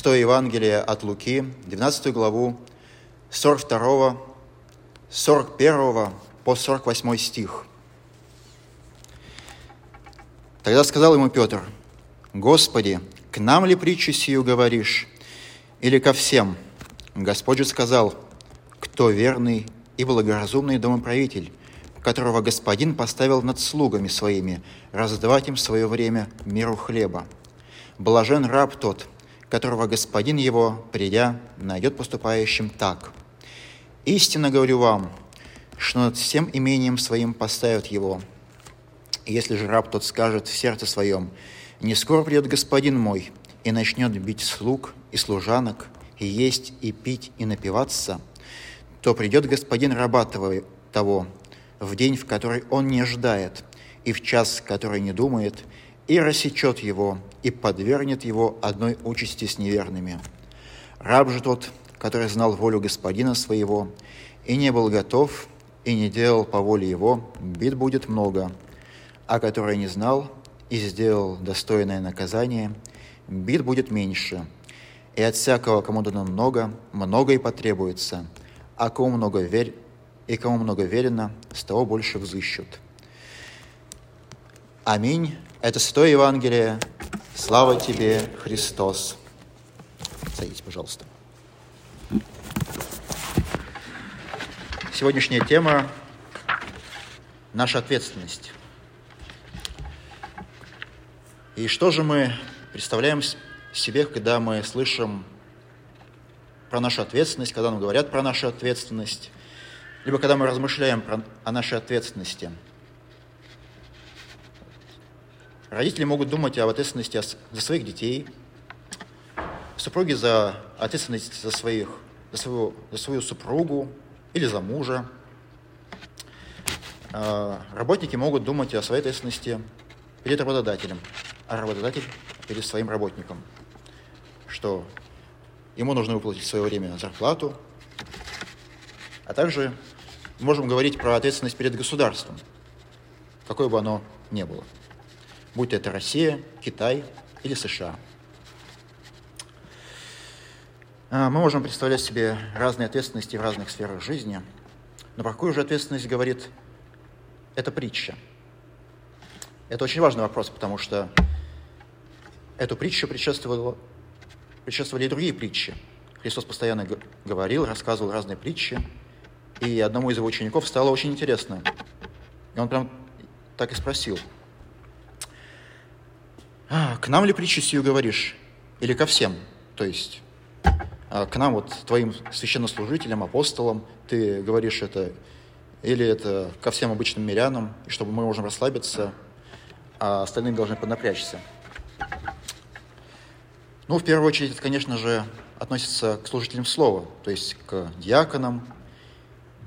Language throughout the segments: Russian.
Святое Евангелие от Луки, 12 главу, 42, 41 по 48 стих. Тогда сказал ему Петр, «Господи, к нам ли притчу сию говоришь, или ко всем?» Господь же сказал, «Кто верный и благоразумный домоправитель, которого Господин поставил над слугами своими, раздавать им свое время миру хлеба. Блажен раб тот, которого Господин его, придя, найдет поступающим так. Истинно говорю вам, что над всем имением своим поставят его. если же раб тот скажет в сердце своем, «Не скоро придет Господин мой», и начнет бить слуг и служанок, и есть, и пить, и напиваться, то придет Господин раба того, в день, в который он не ожидает, и в час, который не думает, и рассечет его, и подвергнет его одной участи с неверными. Раб же тот, который знал волю господина своего, и не был готов, и не делал по воле его, бит будет много, а который не знал и сделал достойное наказание, бит будет меньше. И от всякого, кому дано много, много и потребуется, а кому много верь, и кому много верено, с того больше взыщут. Аминь. Это Святое Евангелие. Слава тебе, Христос. Садитесь, пожалуйста. Сегодняшняя тема – наша ответственность. И что же мы представляем себе, когда мы слышим про нашу ответственность, когда нам говорят про нашу ответственность? либо когда мы размышляем про, о нашей ответственности. Родители могут думать об ответственности за своих детей, супруги за ответственность за, своих, за, своего, за свою супругу или за мужа. А, работники могут думать о своей ответственности перед работодателем, а работодатель перед своим работником, что ему нужно выплатить в свое время зарплату, а также можем говорить про ответственность перед государством, какое бы оно ни было, будь это Россия, Китай или США. А, мы можем представлять себе разные ответственности в разных сферах жизни, но про какую же ответственность говорит эта притча? Это очень важный вопрос, потому что эту притчу предшествовали, и другие притчи. Христос постоянно говорил, рассказывал разные притчи, и одному из его учеников стало очень интересно. И он прям так и спросил. А, к нам ли притчу сию говоришь? Или ко всем? То есть а, к нам, вот твоим священнослужителям, апостолам, ты говоришь это, или это ко всем обычным мирянам, и чтобы мы можем расслабиться, а остальные должны поднапрячься. Ну, в первую очередь, это, конечно же, относится к служителям слова, то есть к диаконам,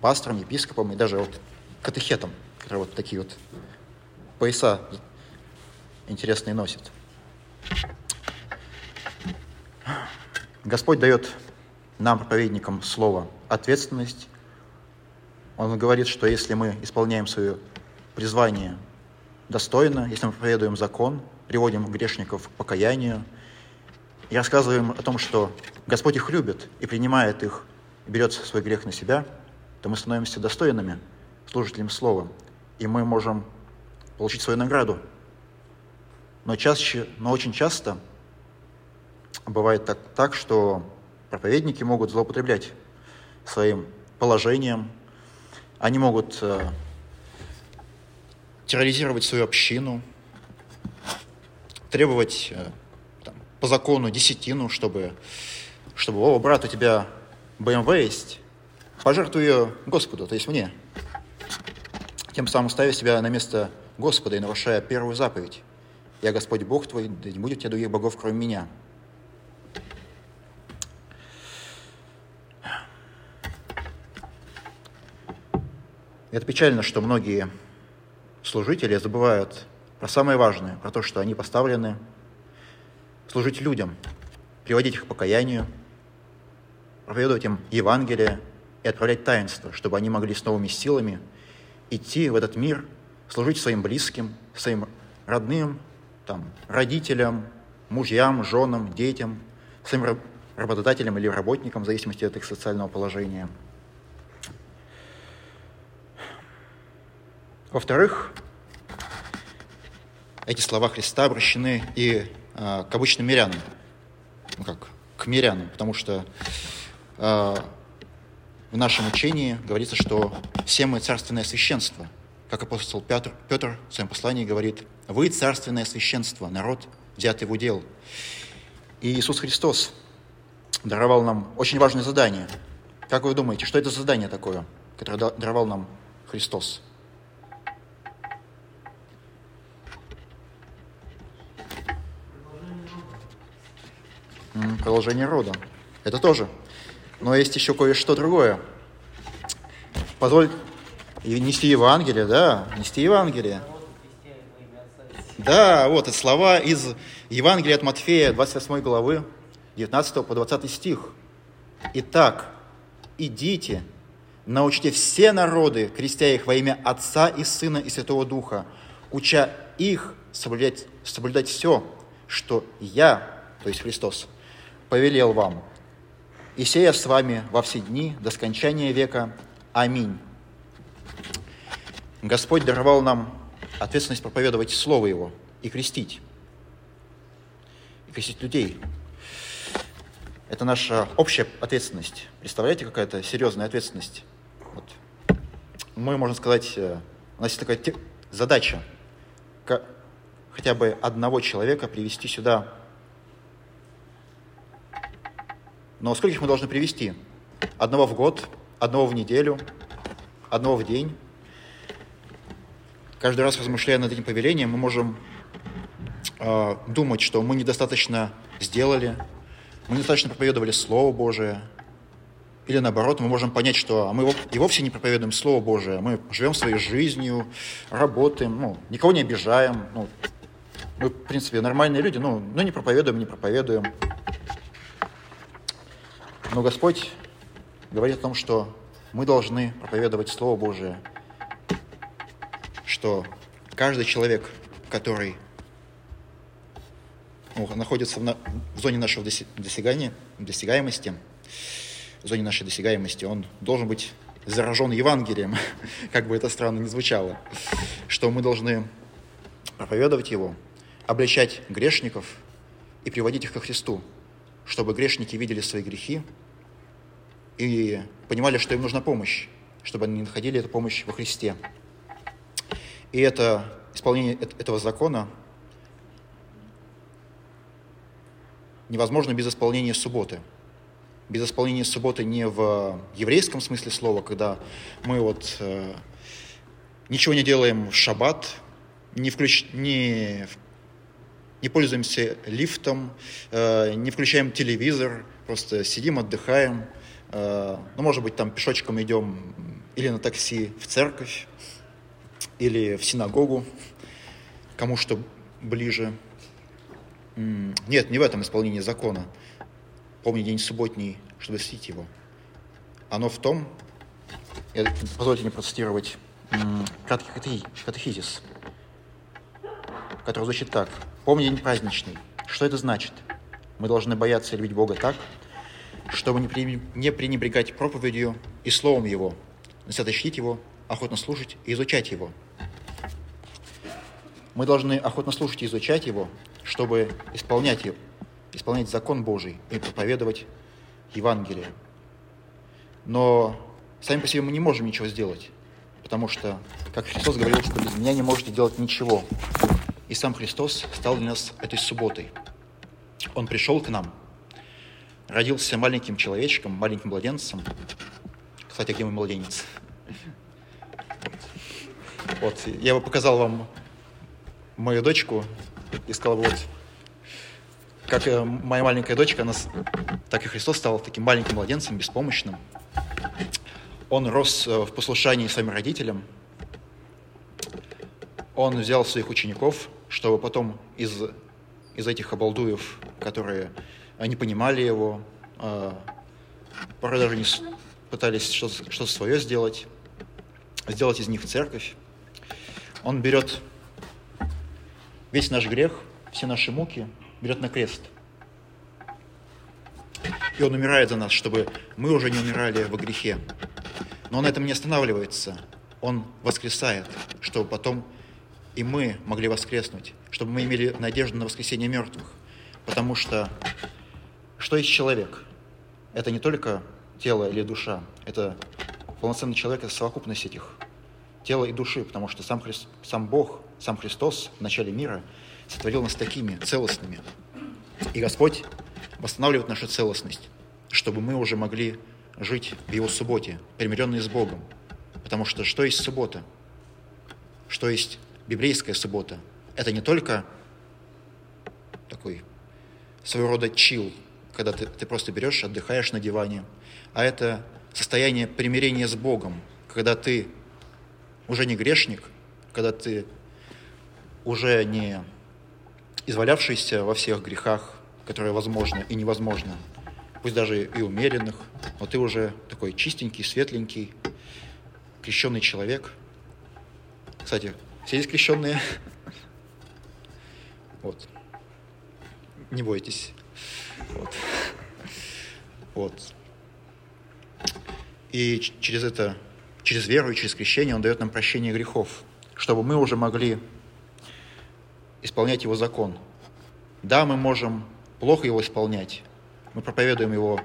пасторам, епископам и даже вот катехетам, которые вот такие вот пояса интересные носят. Господь дает нам, проповедникам, слово ответственность. Он говорит, что если мы исполняем свое призвание достойно, если мы проповедуем закон, приводим грешников к покаянию и рассказываем о том, что Господь их любит и принимает их, и берет свой грех на себя – то мы становимся достойными служителем Слова, и мы можем получить свою награду. Но, чаще, но очень часто бывает так, так, что проповедники могут злоупотреблять своим положением, они могут э, терроризировать свою общину, требовать э, там, по закону десятину, чтобы, чтобы, о, брат, у тебя БМВ есть, пожертвуй ее Господу, то есть мне, тем самым ставя себя на место Господа и нарушая первую заповедь. «Я Господь Бог твой, да не будет у тебя других богов, кроме меня». Это печально, что многие служители забывают про самое важное, про то, что они поставлены служить людям, приводить их к покаянию, проповедовать им Евангелие, и отправлять таинство, чтобы они могли с новыми силами идти в этот мир, служить своим близким, своим родным, там, родителям, мужьям, женам, детям, своим работодателям или работникам, в зависимости от их социального положения. Во-вторых, эти слова Христа обращены и э, к обычным мирянам, ну как, к мирянам, потому что э, в нашем учении говорится, что все мы царственное священство. Как апостол Петр, Петр в своем послании говорит, вы царственное священство, народ, взятый в удел. И Иисус Христос даровал нам очень важное задание. Как вы думаете, что это за задание такое, которое даровал нам Христос? Продолжение рода. Это тоже. Но есть еще кое-что другое. Позволь нести Евангелие, да, нести Евангелие. Да, вот это слова из Евангелия от Матфея, 28 главы, 19 по 20 стих. Итак, идите, научите все народы, крестя их во имя Отца и Сына и Святого Духа, уча их соблюдать, соблюдать все, что я, то есть Христос, повелел вам. И сея с вами во все дни до скончания века. Аминь. Господь даровал нам ответственность проповедовать Слово Его и крестить. И крестить людей. Это наша общая ответственность. Представляете, какая-то серьезная ответственность? Вот. Мы, можно сказать, э, у нас есть такая задача хотя бы одного человека привести сюда Но сколько их мы должны привести? Одного в год, одного в неделю, одного в день. Каждый раз, размышляя над этим повелением, мы можем э, думать, что мы недостаточно сделали, мы недостаточно проповедовали Слово Божие, или наоборот, мы можем понять, что мы и вовсе не проповедуем Слово Божие, мы живем своей жизнью, работаем, ну, никого не обижаем, ну, мы, в принципе, нормальные люди, ну, ну не проповедуем, не проповедуем. Но Господь говорит о том, что мы должны проповедовать Слово Божие, что каждый человек, который ну, находится в, на, в зоне нашего достигания, достигаемости, в зоне нашей досягаемости, он должен быть заражен Евангелием, как бы это странно ни звучало, что мы должны проповедовать его, обличать грешников и приводить их ко Христу, чтобы грешники видели свои грехи и понимали, что им нужна помощь, чтобы они находили эту помощь во Христе. И это исполнение этого закона невозможно без исполнения субботы. Без исполнения субботы не в еврейском смысле слова, когда мы вот э, ничего не делаем в шаббат, не, включ... не, не пользуемся лифтом, э, не включаем телевизор, просто сидим, отдыхаем – Э, ну, может быть, там пешочком идем или на такси в церковь, или в синагогу, кому что ближе. Нет, не в этом исполнении закона. Помни день субботний, чтобы святить его. Оно в том, позвольте мне процитировать краткий катехизис, который звучит так. Помни день праздничный. Что это значит? Мы должны бояться и любить Бога так, чтобы не пренебрегать проповедью и словом Его, но чтить Его, охотно слушать и изучать Его. Мы должны охотно слушать и изучать Его, чтобы исполнять, исполнять закон Божий и проповедовать Евангелие. Но сами по себе мы не можем ничего сделать, потому что, как Христос говорил, что без меня не можете делать ничего. И сам Христос стал для нас этой субботой. Он пришел к нам – родился маленьким человечком, маленьким младенцем. Кстати, где мой младенец? Вот, я бы показал вам мою дочку и сказал вот, как э, моя маленькая дочка, она, так и Христос стал таким маленьким младенцем, беспомощным. Он рос э, в послушании своим родителям. Он взял своих учеников, чтобы потом из, из этих обалдуев, которые они понимали его, а, порой даже не пытались что-то, что свое сделать, сделать из них церковь. Он берет весь наш грех, все наши муки, берет на крест. И Он умирает за нас, чтобы мы уже не умирали во грехе. Но Он на этом не останавливается. Он воскресает, чтобы потом и мы могли воскреснуть, чтобы мы имели надежду на воскресение мертвых. Потому что что есть человек? Это не только тело или душа, это полноценный человек, это совокупность этих тела и души, потому что сам, Хри... сам Бог, сам Христос в начале мира сотворил нас такими, целостными. И Господь восстанавливает нашу целостность, чтобы мы уже могли жить в Его субботе, примиренные с Богом. Потому что что есть суббота? Что есть библейская суббота? Это не только такой своего рода чил, когда ты, ты просто берешь, отдыхаешь на диване, а это состояние примирения с Богом, когда ты уже не грешник, когда ты уже не извалявшийся во всех грехах, которые возможны и невозможно, пусть даже и умеренных, но ты уже такой чистенький, светленький, крещенный человек. Кстати, все здесь крещенные? Вот. Не бойтесь. Вот. вот. И через это, через веру и через крещение Он дает нам прощение грехов, чтобы мы уже могли исполнять Его закон. Да, мы можем плохо его исполнять. Мы проповедуем его,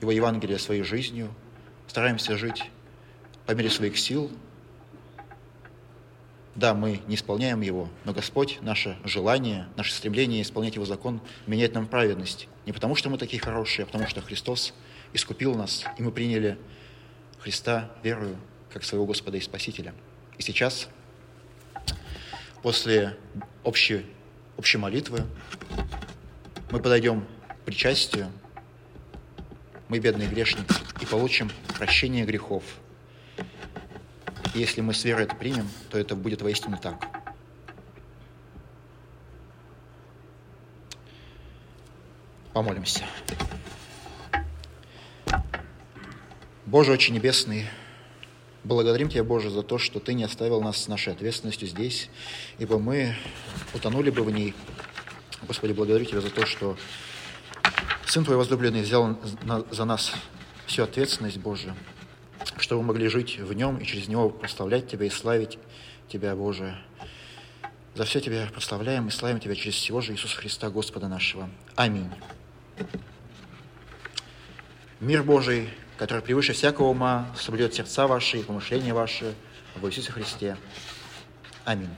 его Евангелие своей жизнью, стараемся жить по мере своих сил. Да, мы не исполняем его, но Господь, наше желание, наше стремление исполнять его закон меняет нам праведность. Не потому, что мы такие хорошие, а потому, что Христос искупил нас, и мы приняли Христа верою как своего Господа и Спасителя. И сейчас после общей, общей молитвы мы подойдем к причастию, мы бедные грешники, и получим прощение грехов. И если мы с верой это примем, то это будет воистину так. Помолимся. Боже очень небесный, Благодарим Тебя, Боже, за то, что Ты не оставил нас с нашей ответственностью здесь, ибо мы утонули бы в ней. Господи, благодарю Тебя за то, что Сын Твой возлюбленный взял за нас всю ответственность, Боже, чтобы мы могли жить в Нем и через Него прославлять Тебя и славить Тебя, Боже. За все Тебя прославляем и славим Тебя через всего же Иисуса Христа, Господа нашего. Аминь. Мир Божий, который превыше всякого ума соблюдет сердца ваши и помышления ваши в Иисусе Христе. Аминь.